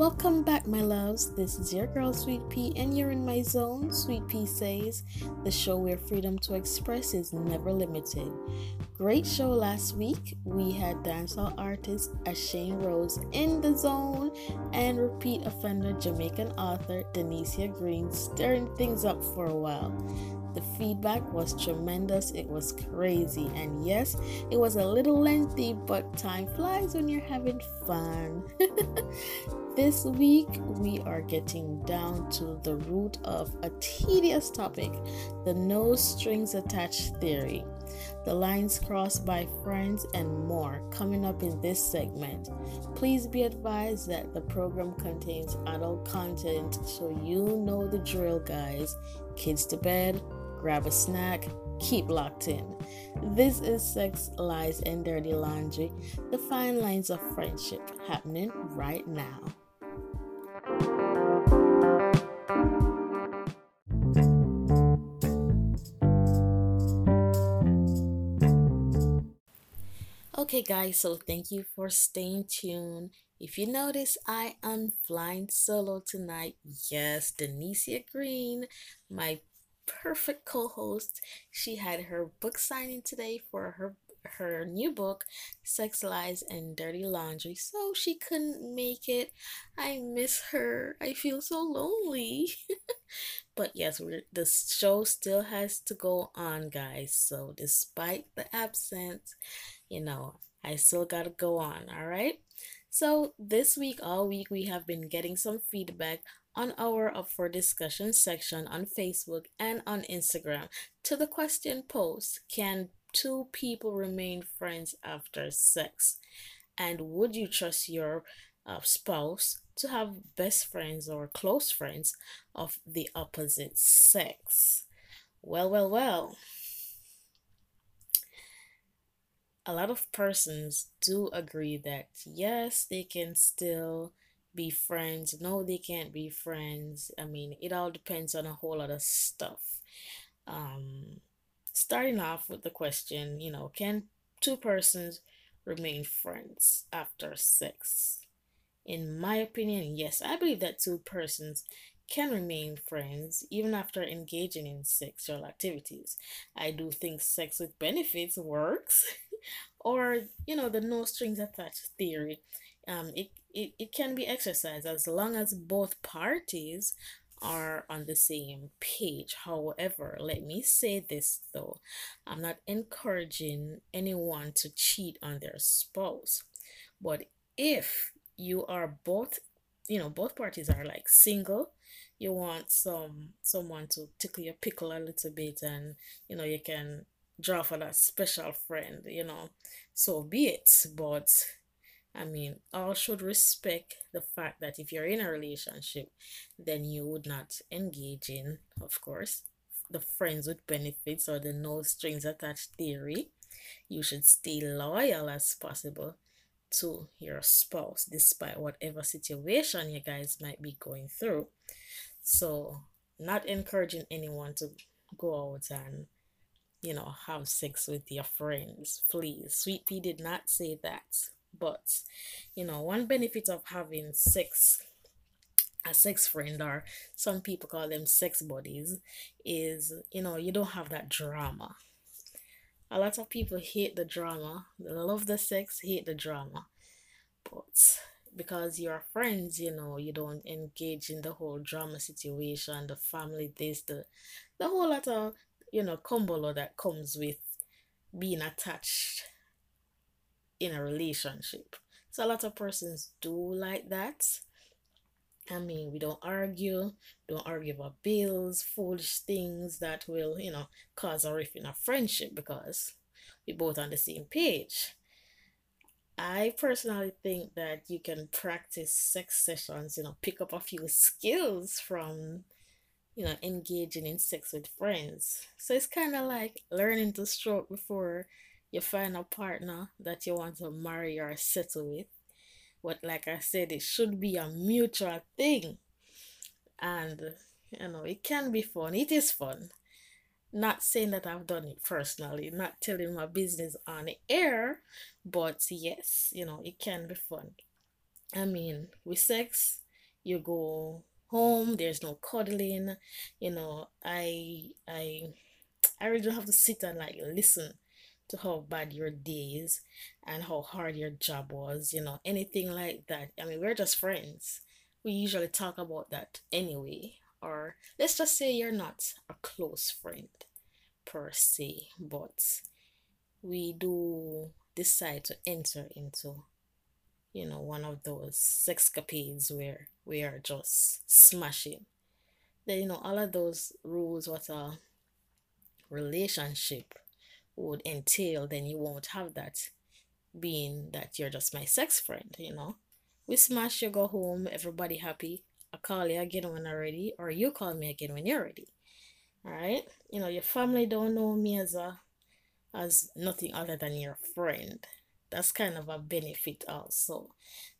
Welcome back, my loves. This is your girl, Sweet Pea, and you're in my zone. Sweet Pea says, the show where freedom to express is never limited. Great show last week. We had dancehall artist Ashane Rose in the zone and repeat offender Jamaican author Denicia Green stirring things up for a while. The feedback was tremendous. It was crazy. And yes, it was a little lengthy, but time flies when you're having fun. this week, we are getting down to the root of a tedious topic the no strings attached theory. The lines crossed by friends and more coming up in this segment. Please be advised that the program contains adult content, so you know the drill, guys. Kids to bed, grab a snack, keep locked in. This is Sex, Lies, and Dirty Laundry, the fine lines of friendship happening right now. Okay, guys, so thank you for staying tuned. If you notice, I am flying solo tonight. Yes, Denicia Green, my perfect co-host. She had her book signing today for her her new book, Sex Lies and Dirty Laundry. So she couldn't make it. I miss her. I feel so lonely. but yes, the show still has to go on, guys. So despite the absence, you know, I still got to go on, all right? So this week, all week, we have been getting some feedback on our Up for Discussion section on Facebook and on Instagram to the question post Can two people remain friends after sex? And would you trust your uh, spouse to have best friends or close friends of the opposite sex? Well, well, well. A lot of persons do agree that yes, they can still be friends. No, they can't be friends. I mean, it all depends on a whole lot of stuff. Um, starting off with the question, you know, can two persons remain friends after sex? In my opinion, yes, I believe that two persons can remain friends even after engaging in sexual activities. I do think sex with benefits works, or you know, the no strings attached theory. Um, it it, it can be exercised as long as both parties are on the same page. However, let me say this though I'm not encouraging anyone to cheat on their spouse. But if you are both, you know, both parties are like single, you want some someone to tickle your pickle a little bit and you know you can draw for that special friend, you know, so be it. But I mean, all should respect the fact that if you're in a relationship, then you would not engage in, of course, the friends with benefits or the no strings attached theory. You should stay loyal as possible to your spouse despite whatever situation you guys might be going through. So, not encouraging anyone to go out and you know have sex with your friends. Please, Sweet Pea did not say that. But, you know, one benefit of having sex, a sex friend, or some people call them sex buddies, is, you know, you don't have that drama. A lot of people hate the drama. They love the sex, hate the drama. But because you're friends, you know, you don't engage in the whole drama situation, the family this, the the whole lot of you know combo that comes with being attached in a relationship. So a lot of persons do like that. I mean, we don't argue, don't argue about bills, foolish things that will, you know, cause a rift in a friendship because we're both on the same page. I personally think that you can practice sex sessions, you know, pick up a few skills from, you know, engaging in sex with friends. So it's kind of like learning to stroke before you find a partner that you want to marry or settle with. But like I said, it should be a mutual thing. And you know, it can be fun. It is fun. Not saying that I've done it personally, not telling my business on air, but yes, you know, it can be fun. I mean, with sex, you go home, there's no cuddling, you know, I I I really don't have to sit and like listen to how bad your day is and how hard your job was, you know, anything like that. I mean, we're just friends. We usually talk about that anyway. Or let's just say you're not a close friend per se, but we do decide to enter into, you know, one of those sexcapades where we are just smashing. Then, you know, all of those rules what a relationship would entail, then you won't have that being that you're just my sex friend, you know. We smash, you go home, everybody happy. I call you again when I'm ready, or you call me again when you're ready. Alright? You know, your family don't know me as a as nothing other than your friend. That's kind of a benefit also.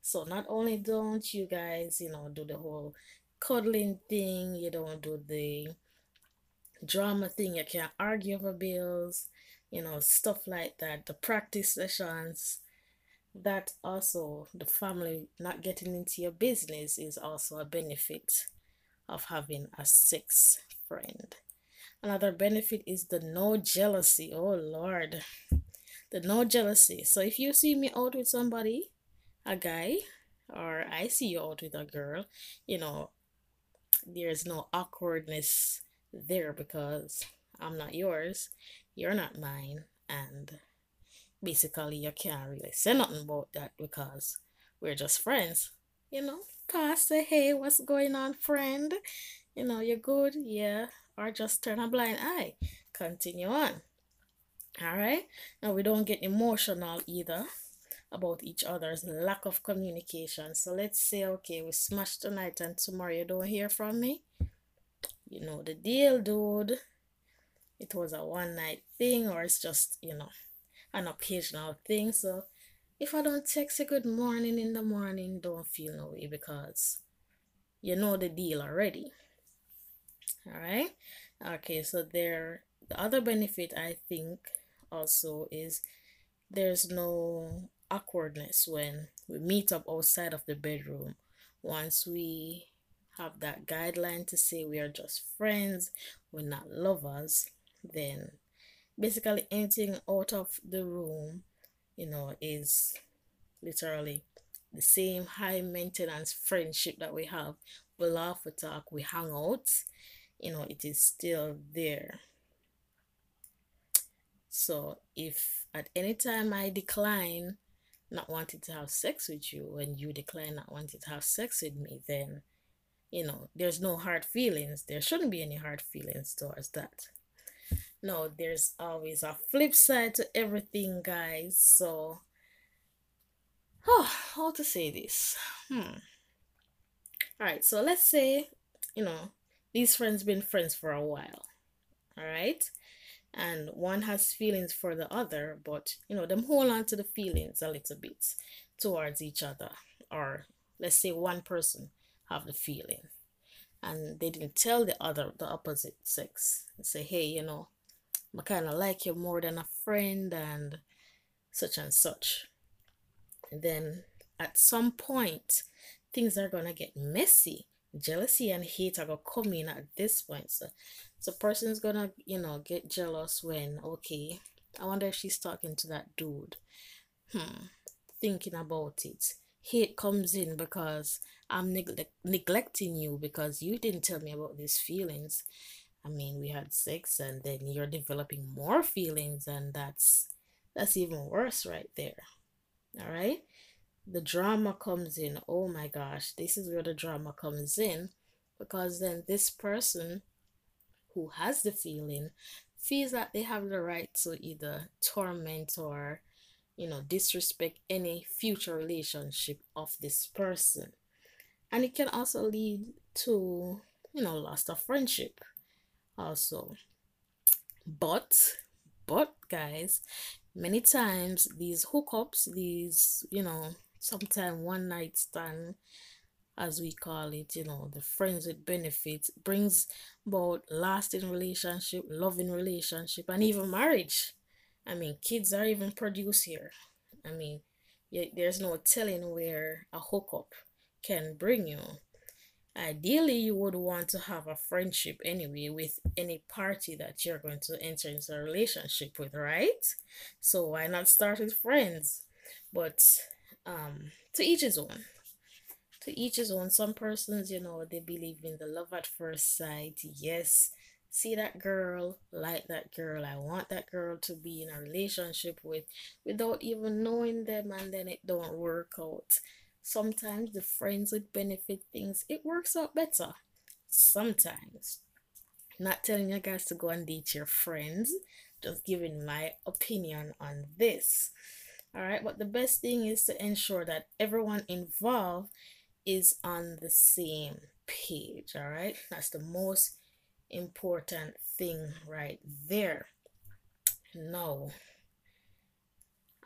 So not only don't you guys, you know, do the whole cuddling thing, you don't do the drama thing, you can't argue over bills, you know, stuff like that, the practice sessions, that also the family not getting into your business is also a benefit of having a sex friend. Another benefit is the no jealousy. Oh Lord. The no jealousy. So if you see me out with somebody, a guy, or I see you out with a girl, you know, there's no awkwardness there because I'm not yours, you're not mine, and basically you can't really say nothing about that because we're just friends. You know, pass say, hey, what's going on, friend? You know, you're good, yeah, or just turn a blind eye. Continue on. All right. Now we don't get emotional either about each other's lack of communication. So let's say, okay, we smash tonight and tomorrow you don't hear from me. You know the deal, dude. It was a one night thing, or it's just, you know, an occasional thing. So if I don't text a good morning in the morning, don't feel no way because you know the deal already. All right. Okay, so there the other benefit I think also is there's no awkwardness when we meet up outside of the bedroom. Once we have that guideline to say we are just friends, we're not lovers, then basically anything out of the room, you know, is literally the same high maintenance friendship that we have. We laugh, we talk, we hang out, you know, it is still there. So if at any time I decline not wanting to have sex with you and you decline not wanting to have sex with me, then you know, there's no hard feelings. There shouldn't be any hard feelings towards that. No, there's always a flip side to everything, guys. So, oh, how to say this? Hmm. All right, so let's say, you know, these friends been friends for a while. All right? And one has feelings for the other, but you know, them hold on to the feelings a little bit towards each other. Or let's say one person have the feeling and they didn't tell the other the opposite sex and say, hey, you know, I kind of like you more than a friend and such and such. And then at some point, things are gonna get messy. Jealousy and hate are gonna come in at this point. So, so person's gonna, you know, get jealous when okay, I wonder if she's talking to that dude. Hmm, thinking about it. Hate comes in because I'm neg- neglecting you because you didn't tell me about these feelings. I mean, we had sex and then you're developing more feelings and that's that's even worse right there. All right? The drama comes in. Oh my gosh, this is where the drama comes in because then this person who has the feeling feels that they have the right to either torment or you know disrespect any future relationship of this person and it can also lead to you know loss of friendship also but but guys many times these hookups these you know sometime one night stand as we call it you know the friends with benefits brings about lasting relationship loving relationship and even marriage. I mean kids are even produced here. I mean there's no telling where a hookup can bring you ideally you would want to have a friendship anyway with any party that you're going to enter into a relationship with right? So why not start with friends? But um to each his own. To each his own. Some persons you know they believe in the love at first sight. Yes see that girl like that girl. I want that girl to be in a relationship with without even knowing them and then it don't work out sometimes the friends with benefit things it works out better. Sometimes. Not telling you guys to go and date your friends just giving my opinion on this. All right but the best thing is to ensure that everyone involved is on the same page all right that's the most important thing right there. Now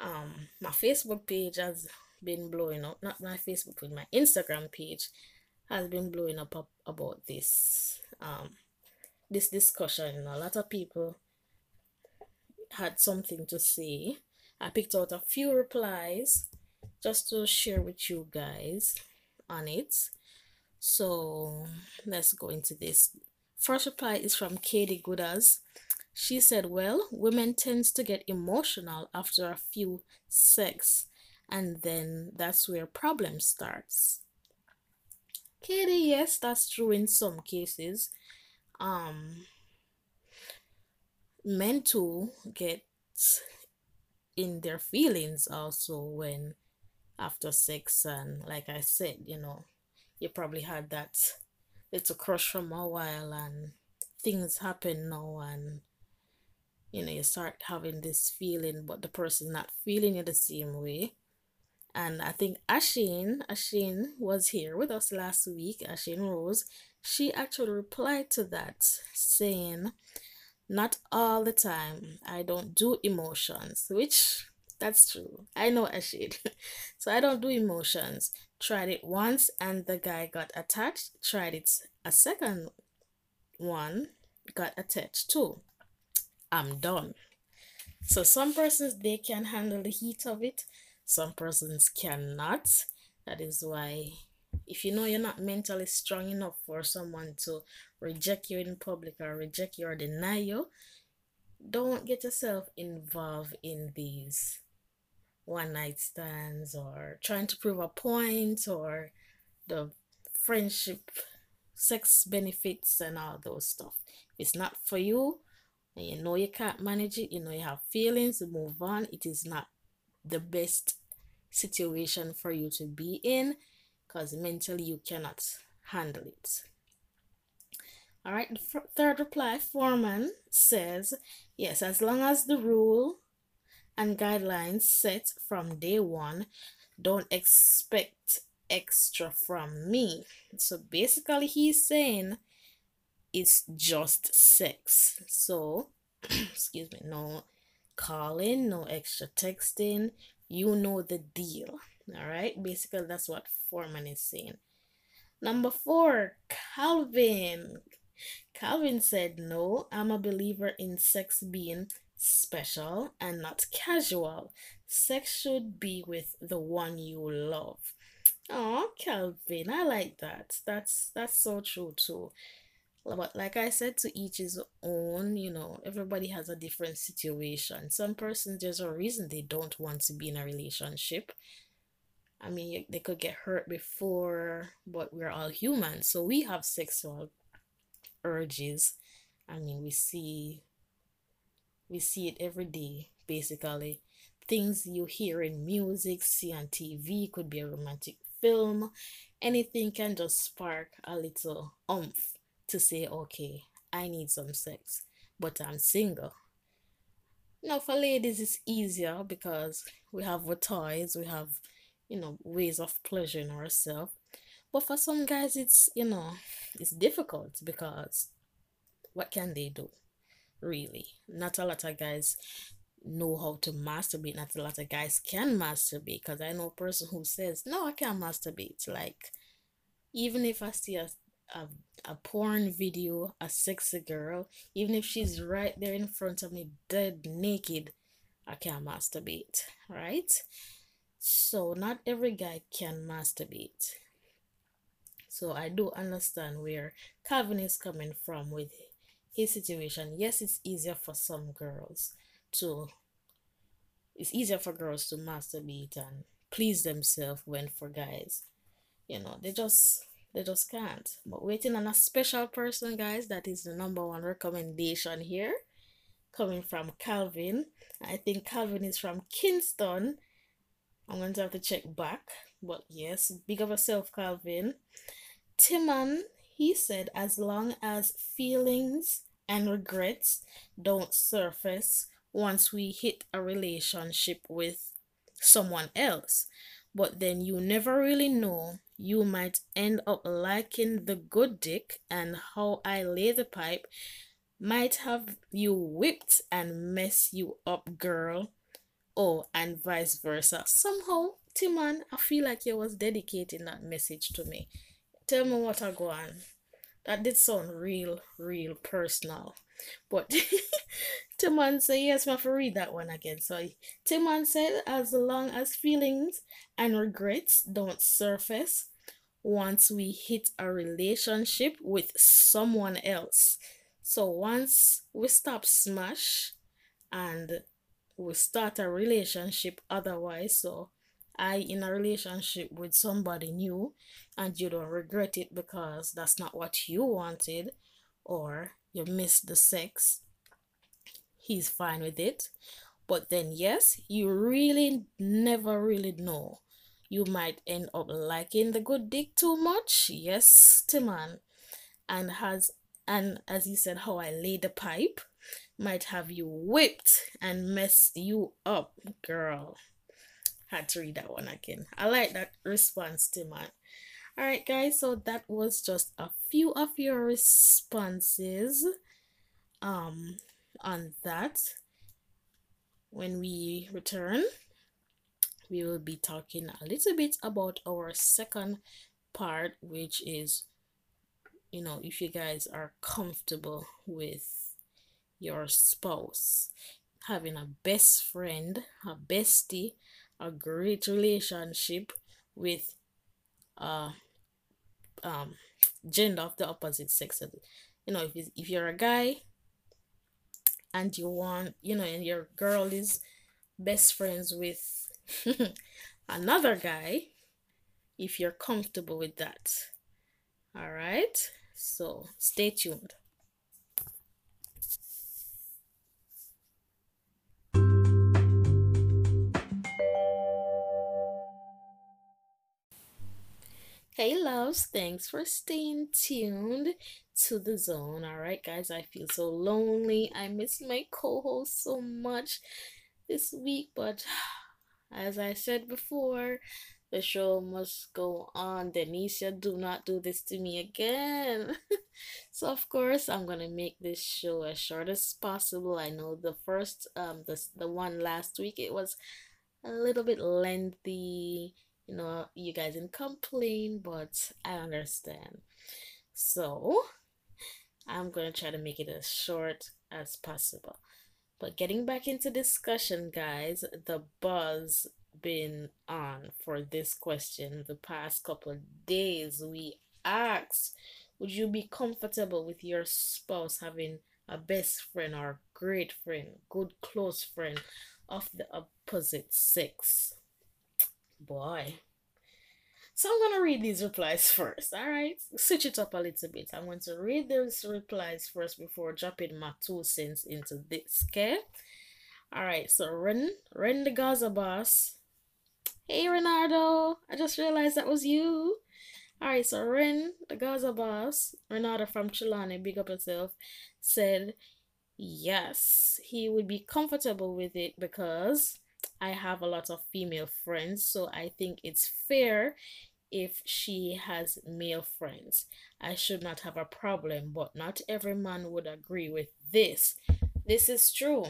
um my facebook page has been blowing up not my facebook page my instagram page has been blowing up, up about this um this discussion. A lot of people had something to say. I picked out a few replies just to share with you guys on it. So let's go into this. First reply is from katie goodas she said well women tends to get emotional after a few sex and then that's where problem starts. Katie yes that's true in some cases. Um men too get in their feelings also when after sex and like i said you know you probably had that little crush from a while and things happen now and you know you start having this feeling but the person not feeling it the same way and i think asheen asheen was here with us last week asheen rose she actually replied to that saying not all the time i don't do emotions which that's true. I know a shade. so I don't do emotions. Tried it once and the guy got attached. Tried it a second one, got attached too. I'm done. So some persons they can handle the heat of it. Some persons cannot. That is why if you know you're not mentally strong enough for someone to reject you in public or reject you or deny you, don't get yourself involved in these one night stands or trying to prove a point or the friendship sex benefits and all those stuff. It's not for you. And you know you can't manage it. You know you have feelings. Move on. It is not the best situation for you to be in because mentally you cannot handle it all right the third reply foreman says yes as long as the rule and guidelines set from day one. Don't expect extra from me. So basically, he's saying it's just sex. So, excuse me, no calling, no extra texting. You know the deal. All right, basically, that's what Foreman is saying. Number four, Calvin. Calvin said, No, I'm a believer in sex being special and not casual. Sex should be with the one you love. Oh, Calvin, I like that. That's that's so true too. But like I said, to each his own. You know, everybody has a different situation. Some persons, there's a reason they don't want to be in a relationship. I mean, they could get hurt before, but we're all human, so we have sexual urges. I mean, we see we see it every day, basically. Things you hear in music, see on TV, could be a romantic film. Anything can just spark a little umph to say, okay, I need some sex, but I'm single. Now, for ladies, it's easier because we have our toys, we have, you know, ways of pleasuring ourselves. But for some guys, it's, you know, it's difficult because what can they do? really. Not a lot of guys know how to masturbate. Not a lot of guys can masturbate because I know a person who says, No, I can't masturbate. Like, even if I see a, a, a porn video, a sexy girl, even if she's right there in front of me, dead naked, I can't masturbate, right? So, not every guy can masturbate. So I do understand where Calvin is coming from with his situation. Yes, it's easier for some girls to it's easier for girls to masturbate and please themselves when for guys, you know, they just they just can't. But waiting on a special person, guys, that is the number one recommendation here. Coming from Calvin. I think Calvin is from Kingston. I'm going to have to check back. But yes, big of a self, Calvin. Timon, he said, as long as feelings and regrets don't surface once we hit a relationship with someone else, but then you never really know. You might end up liking the good dick and how I lay the pipe might have you whipped and mess you up, girl. Oh, and vice versa. Somehow, Timon, I feel like you was dedicating that message to me. Tell me what I go on. That did sound real, real personal. But Timon said, yes, I have to read that one again. So Timon said, as long as feelings and regrets don't surface once we hit a relationship with someone else. So once we stop smash and we start a relationship otherwise, so I in a relationship with somebody new and you don't regret it because that's not what you wanted or you missed the sex, he's fine with it. But then, yes, you really never really know. You might end up liking the good dick too much. Yes, Timon. And has and as he said, how I lay the pipe might have you whipped and messed you up, girl. Had to read that one again. I like that response, Timon. All right, guys, so that was just a few of your responses um on that. When we return, we will be talking a little bit about our second part, which is you know, if you guys are comfortable with your spouse, having a best friend, a bestie, a great relationship with uh um gender of the opposite sex. You know if, if you're a guy and you want you know and your girl is best friends with another guy if you're comfortable with that all right? So stay tuned Hey loves, thanks for staying tuned to the zone. All right, guys, I feel so lonely. I miss my co host so much this week, but as I said before, the show must go on. Denicia, do not do this to me again. so of course I'm gonna make this show as short as possible. I know the first um the the one last week it was a little bit lengthy you know, you guys didn't complain, but I understand. So, I'm to try to make it as short as possible. But getting back into discussion, guys, the buzz been on for this question the past couple days. We asked, would you be comfortable with your spouse having a best friend or great friend, good close friend of the opposite sex? Boy. So I'm to read these replies first. All right. Switch it up a little bit. I'm going to read those replies first before dropping my two cents into this. Okay. All right. So Ren, Ren the Gaza boss. Hey, Renardo. I just realized that was you. All right. So Ren the Gaza boss, Renardo from Chilani, big up yourself, said yes, he would be comfortable with it because I have a lot of female friends, so I think it's fair if she has male friends. I should not have a problem, but not every man would agree with this. This is true,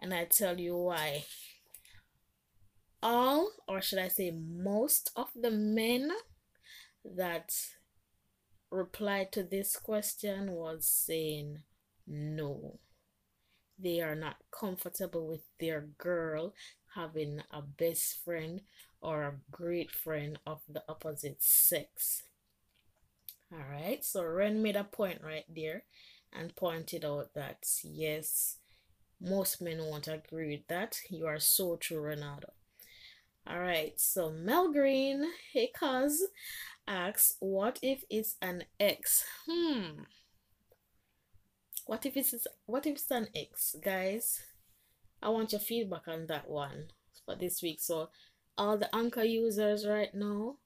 and I tell you why. All, or should I say, most of the men that replied to this question was saying no they are not comfortable with their girl having a best friend or a great friend of the opposite sex. All right, so Ren made a point right there and pointed out that yes, most men won't agree with that. You are so true, Ronaldo. All right, so Mel Green, hey cuz, asks, what if it's an ex? Hmm. What if it's what if it's an ex, guys? I want your feedback on that one for this week. So all the anchor users right now,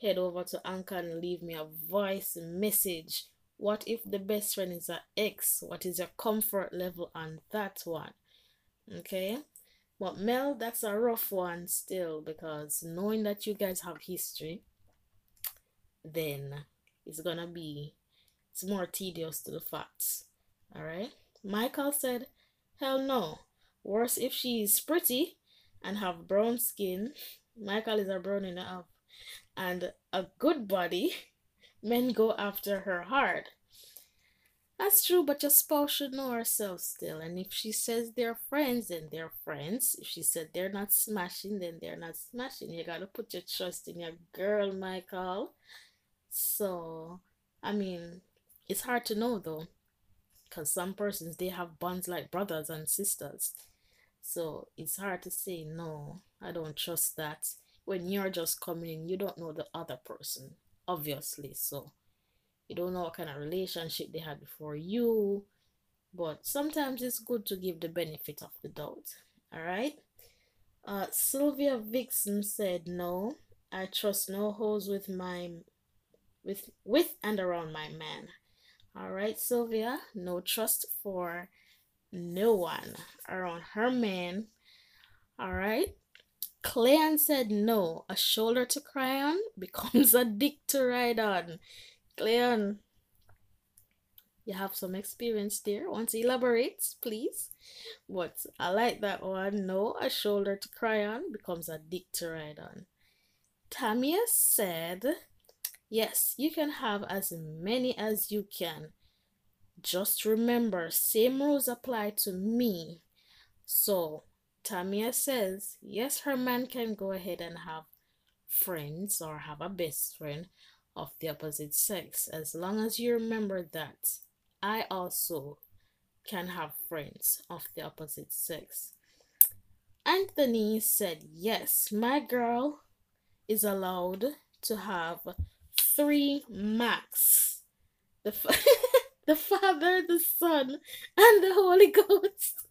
head over to Anchor and leave me a voice message. What if the best friend is an ex? What is your comfort level on that one? Okay. But Mel, that's a rough one still because knowing that you guys have history, then it's gonna be it's more tedious to the facts. Alright? Michael said, Hell no. Worse if she's pretty and have brown skin. Michael is a brown enough and a good body, men go after her hard. That's true, but your spouse should know herself still. And if she says they're friends, then they're friends. If she said they're not smashing, then they're not smashing. You gotta put your trust in your girl, Michael. So, I mean, it's hard to know though, because some persons they have bonds like brothers and sisters. So it's hard to say no. I don't trust that when you're just coming in, you don't know the other person, obviously. So you don't know what kind of relationship they had before you. But sometimes it's good to give the benefit of the doubt. Alright? Uh Sylvia Vixen said no. I trust no hoes with my with with and around my man. Alright, Sylvia, no trust for no one around her man. Alright. Cleon said no. A shoulder to cry on becomes a dick to ride on. Cleon, you have some experience there. Want to elaborate, please? But I like that one. No, a shoulder to cry on becomes a dick to ride on. Tamia said, Yes, you can have as many as you can. Just remember, same rules apply to me. So Tamia says, yes, her man can go ahead and have friends or have a best friend of the opposite sex as long as you remember that I also can have friends of the opposite sex. Anthony said, yes, my girl is allowed to have three max. The, the Father, the Son, and the Holy Ghost.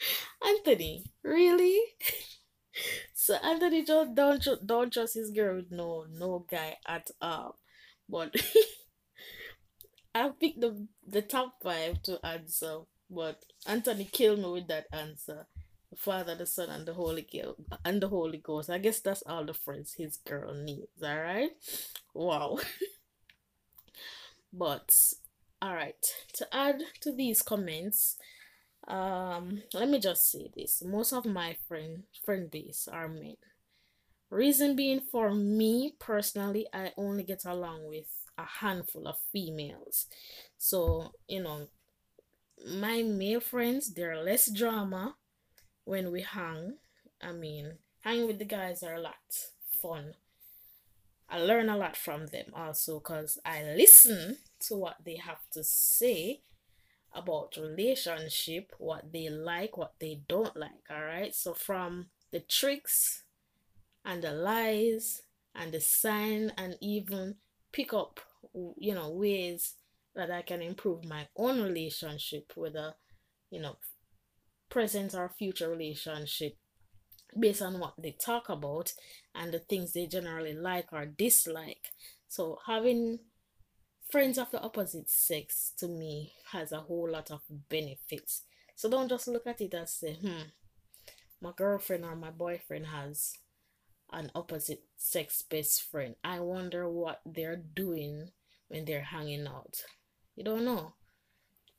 Anthony, really? so Anthony just don't don't trust his girl no no guy at all. But I picked the the top five to answer, but Anthony killed me with that answer. The Father, the Son, and the Holy Ghost, and the Holy Ghost. I guess that's all the friends his girl needs. All right. Wow. but all right. To add to these comments, um let me just say this most of my friend friend base are men reason being for me personally i only get along with a handful of females so you know my male friends they're less drama when we hang i mean hanging with the guys are a lot fun i learn a lot from them also because i listen to what they have to say about relationship, what they like, what they don't like. All right. So from the tricks and the lies and the sign and even pick up, you know, ways that I can improve my own relationship with a, you know, present or future relationship based on what they talk about and the things they generally like or dislike. So having friends of the opposite sex to me has a whole lot of benefits. So don't just look at it as say, hmm, my girlfriend or my boyfriend has an opposite sex best friend. I wonder what they're doing when they're hanging out. You don't know.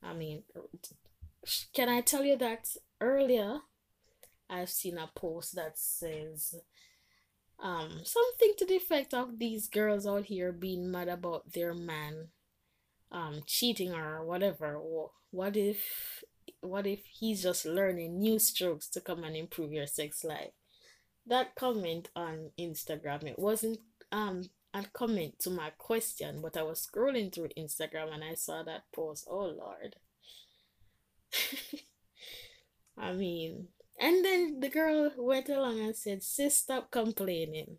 I mean, can I tell you that earlier I've seen a post that says um something to the effect of these girls out here being mad about their man um cheating or whatever what if what if he's just learning new strokes to come and improve your sex life that comment on instagram it wasn't um and comment to my question, but I was scrolling through Instagram and I saw that post. Oh Lord. I mean, and then the girl went along and said, Sis, stop complaining.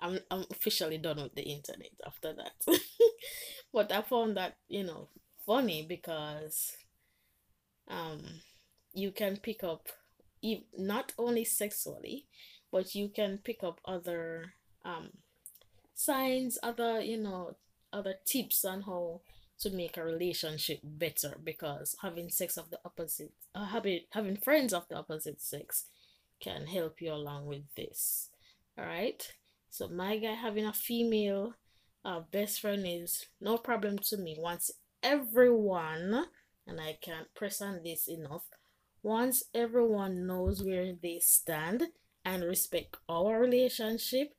I'm, I'm officially done with the internet after that. but I found that, you know, funny because um you can pick up not only sexually, but you can pick up other um signs, other, you know, other tips on how to make a relationship better because having sex of the opposite uh, having having friends of the opposite sex can help you along with this. All right so my guy having a female uh, best friend is no problem to me. Once everyone and i can't press on this enough once everyone knows where they stand and respect our relationship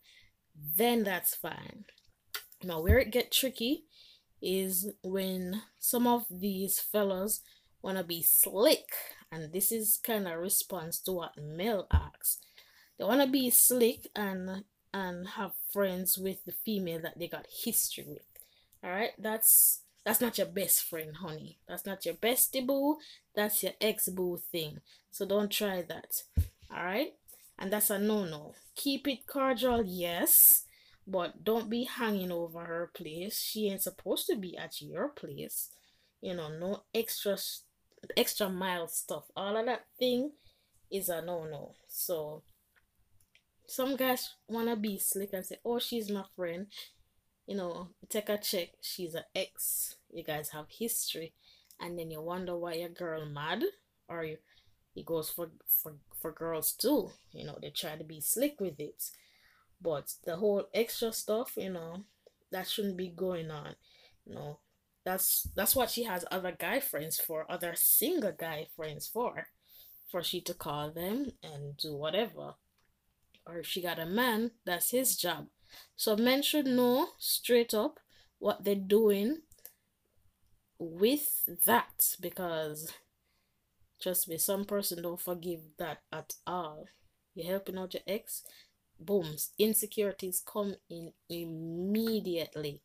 then that's fine. Now where it get tricky is when some of these fellas want to be slick and this is kind of response to what mel asks. They want to be slick and and have friends with the female that they got history with. All right that's that's not your best friend honey. That's not your bestie boo that's your ex boo thing. So don't try that. All right and that's a no no keep it cordial yes but don't be hanging over her place. She ain't supposed to be at your place. You know, no extra extra mile stuff. All of that thing is a no no. So some guys wanna be slick and say, Oh, she's my friend. You know, take a check, she's an ex. You guys have history, and then you wonder why your girl mad, or you it goes for for for girls too. You know, they try to be slick with it. But the whole extra stuff, you know, that shouldn't be going on. You know, that's that's what she has other guy friends for, other single guy friends for, for she to call them and do whatever. Or if she got a man, that's his job. So men should know straight up what they're doing with that because trust me, some person don't forgive that at all. You're helping out your ex, booms insecurities come in immediately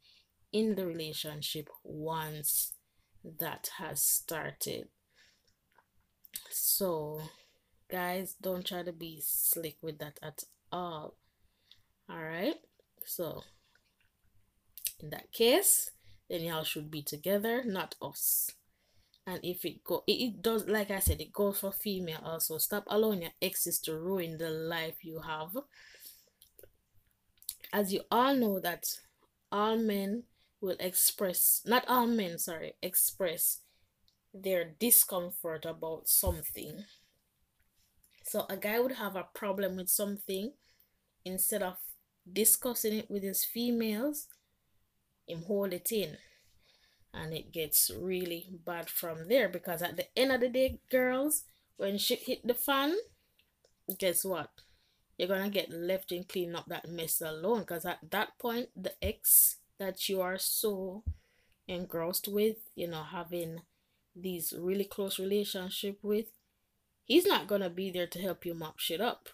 in the relationship once that has started. So guys don't try to be slick with that at all. All right? So in that case then y'all should be together not us. And if it go it, does like i said it goes for female also. Stop allowing your exes to ruin the life you have as you all know that all men will express not all men sorry express their discomfort about something. So a guy would have a problem with something instead of discussing it with his females him hold it in. And it gets really bad from there because at the end of the day girls when shit hit the fan guess what you're gonna get left in cleaning up that mess alone because at that point the ex that you are so engrossed with you know having these really close relationship with he's not gonna be there to help you mop shit up.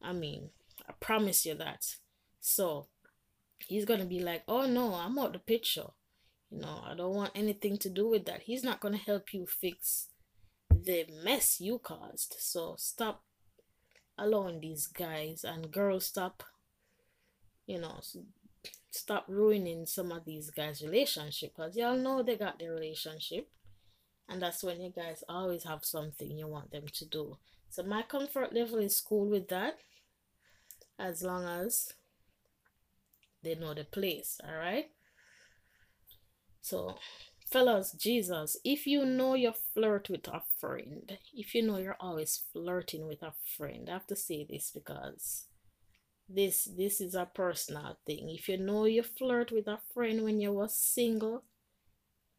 I mean i promise you that. So he's gonna be like oh no i'm out the picture. You know i don't want anything to do with that. He's not gonna help you fix the mess you caused. So stop allowing these guys and girls stop you know stop ruining some of these guys relationship because y'all know they got their relationship and that's when you guys always have something you want them to do. So my comfort level is cool with that as long as they know the place all right so fellas jesus if you know you flirt with a friend if you know you're always flirting with a friend i have to say this because this this is a personal thing. If you know you flirt with a friend when you was single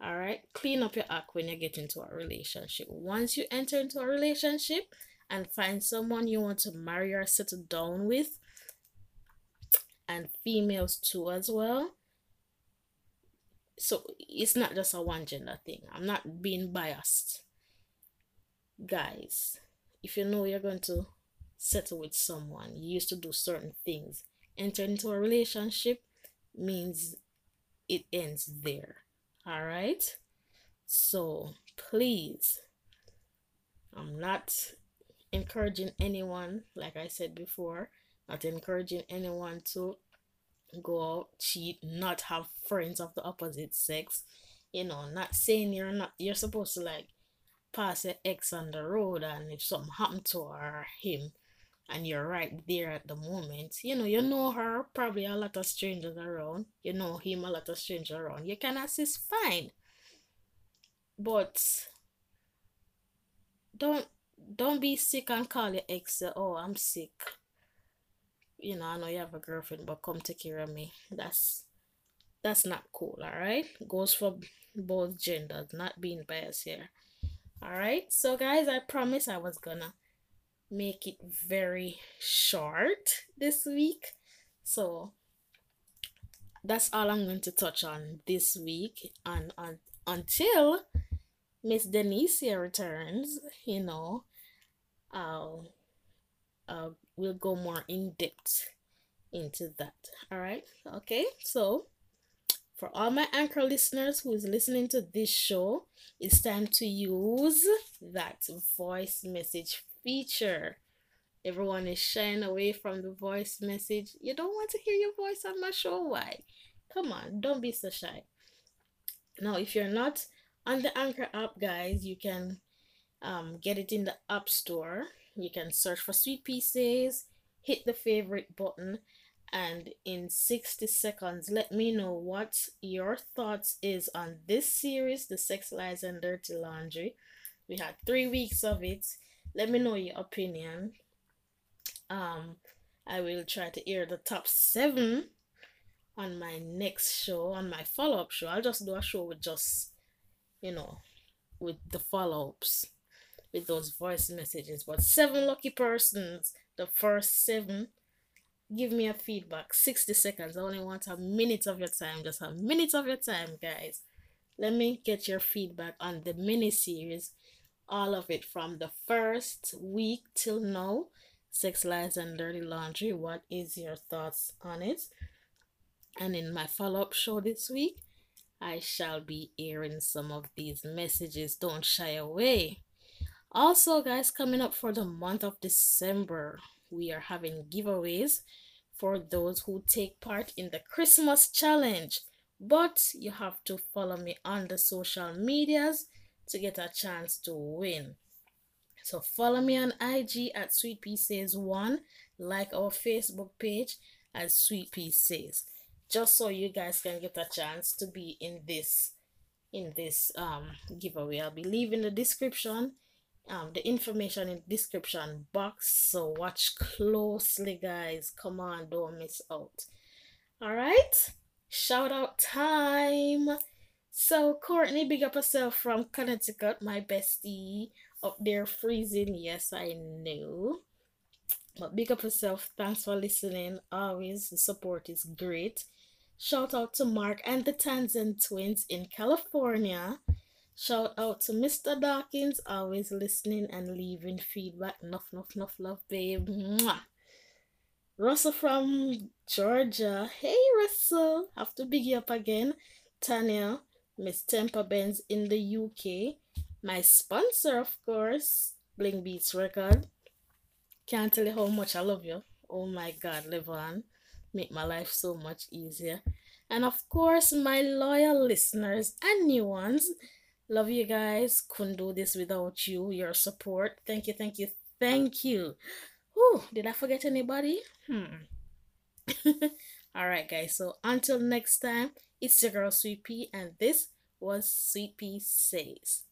all right clean up your act when you get into a relationship. Once you enter into a relationship and find someone you want to marry or settle down with and females too as well so it's not just a one gender thing. I'm not being biased. Guys, if you know you're going to settle with someone, you used to do certain things, enter into a relationship means it ends there. All right. So please, I'm not encouraging anyone, like I said before, not encouraging anyone to go out, cheat, not have friends of the opposite sex. You know, not saying you're not you're supposed to like pass your ex on the road and if something happened to her him and you're right there at the moment, you know, you know her, probably a lot of strangers around, you know him, a lot of strangers around. You can assist fine. But don't don't be sick and call your ex oh I'm sick you know, I know you have a girlfriend, but come take care of me. That's that's not cool, alright? Goes for both genders, not being biased here. Alright, so guys, I promise I was gonna make it very short this week. So that's all I'm going to touch on this week and on until Miss Denicia returns, you know, I'll uh, we'll go more in depth into that. All right. Okay. So, for all my anchor listeners who is listening to this show, it's time to use that voice message feature. Everyone is shying away from the voice message. You don't want to hear your voice on my show. Why? Come on, don't be so shy. Now, if you're not on the Anchor app, guys, you can um, get it in the App Store you can search for Sweet Pea Says, hit the favorite button, and in 60 seconds, let me know what your thoughts is on this series, The Sex Lies and Dirty Laundry. We had three weeks of it. Let me know your opinion. Um, I will try to air the top seven on my next show, on my follow up show. I'll just do a show with just, you know, with the follow ups with those voice messages. But seven lucky persons, the first seven, give me a feedback. 60 seconds. I only want a minute of your time. Just a minute of your time, guys. Let me get your feedback on the mini series. All of it from the first week till now. Sex Lies and Dirty Laundry. What is your thoughts on it? And in my follow up show this week, I shall be airing some of these messages. Don't shy away. Also, guys, coming up for the month of December, we are having giveaways for those who take part in the Christmas challenge. But you have to follow me on the social medias to get a chance to win. So follow me on IG at Sweet Pea Says One, like our Facebook page at Sweet Says, just so you guys can get a chance to be in this in this um giveaway. I'll be leaving the description um the information in description box. So watch closely guys. Come on don't miss out. All right. Shout out time. So courtney big up herself from connecticut my bestie up there freezing. Yes i know but big up yourself. Thanks for listening. Always the support is great. Shout out to mark and the tanzan twins in california Shout out to Mr. Dawkins, always listening and leaving feedback. Enough, enough, enough love, babe. Mwah. Russell from Georgia. Hey, Russell. Have to big you up again. Tanya, Miss Temper Benz in the UK. My sponsor, of course, Bling Beats Record. Can't tell you how much I love you. Oh my God, live on. Make my life so much easier. And of course, my loyal listeners and new ones. Love you guys. Couldn't do this without you, your support. Thank you, thank you, thank you. Whew, did I forget anybody? Hmm. All right, guys. So until next time, it's your girl Sweet Pea, and this was Sweet Pea Says.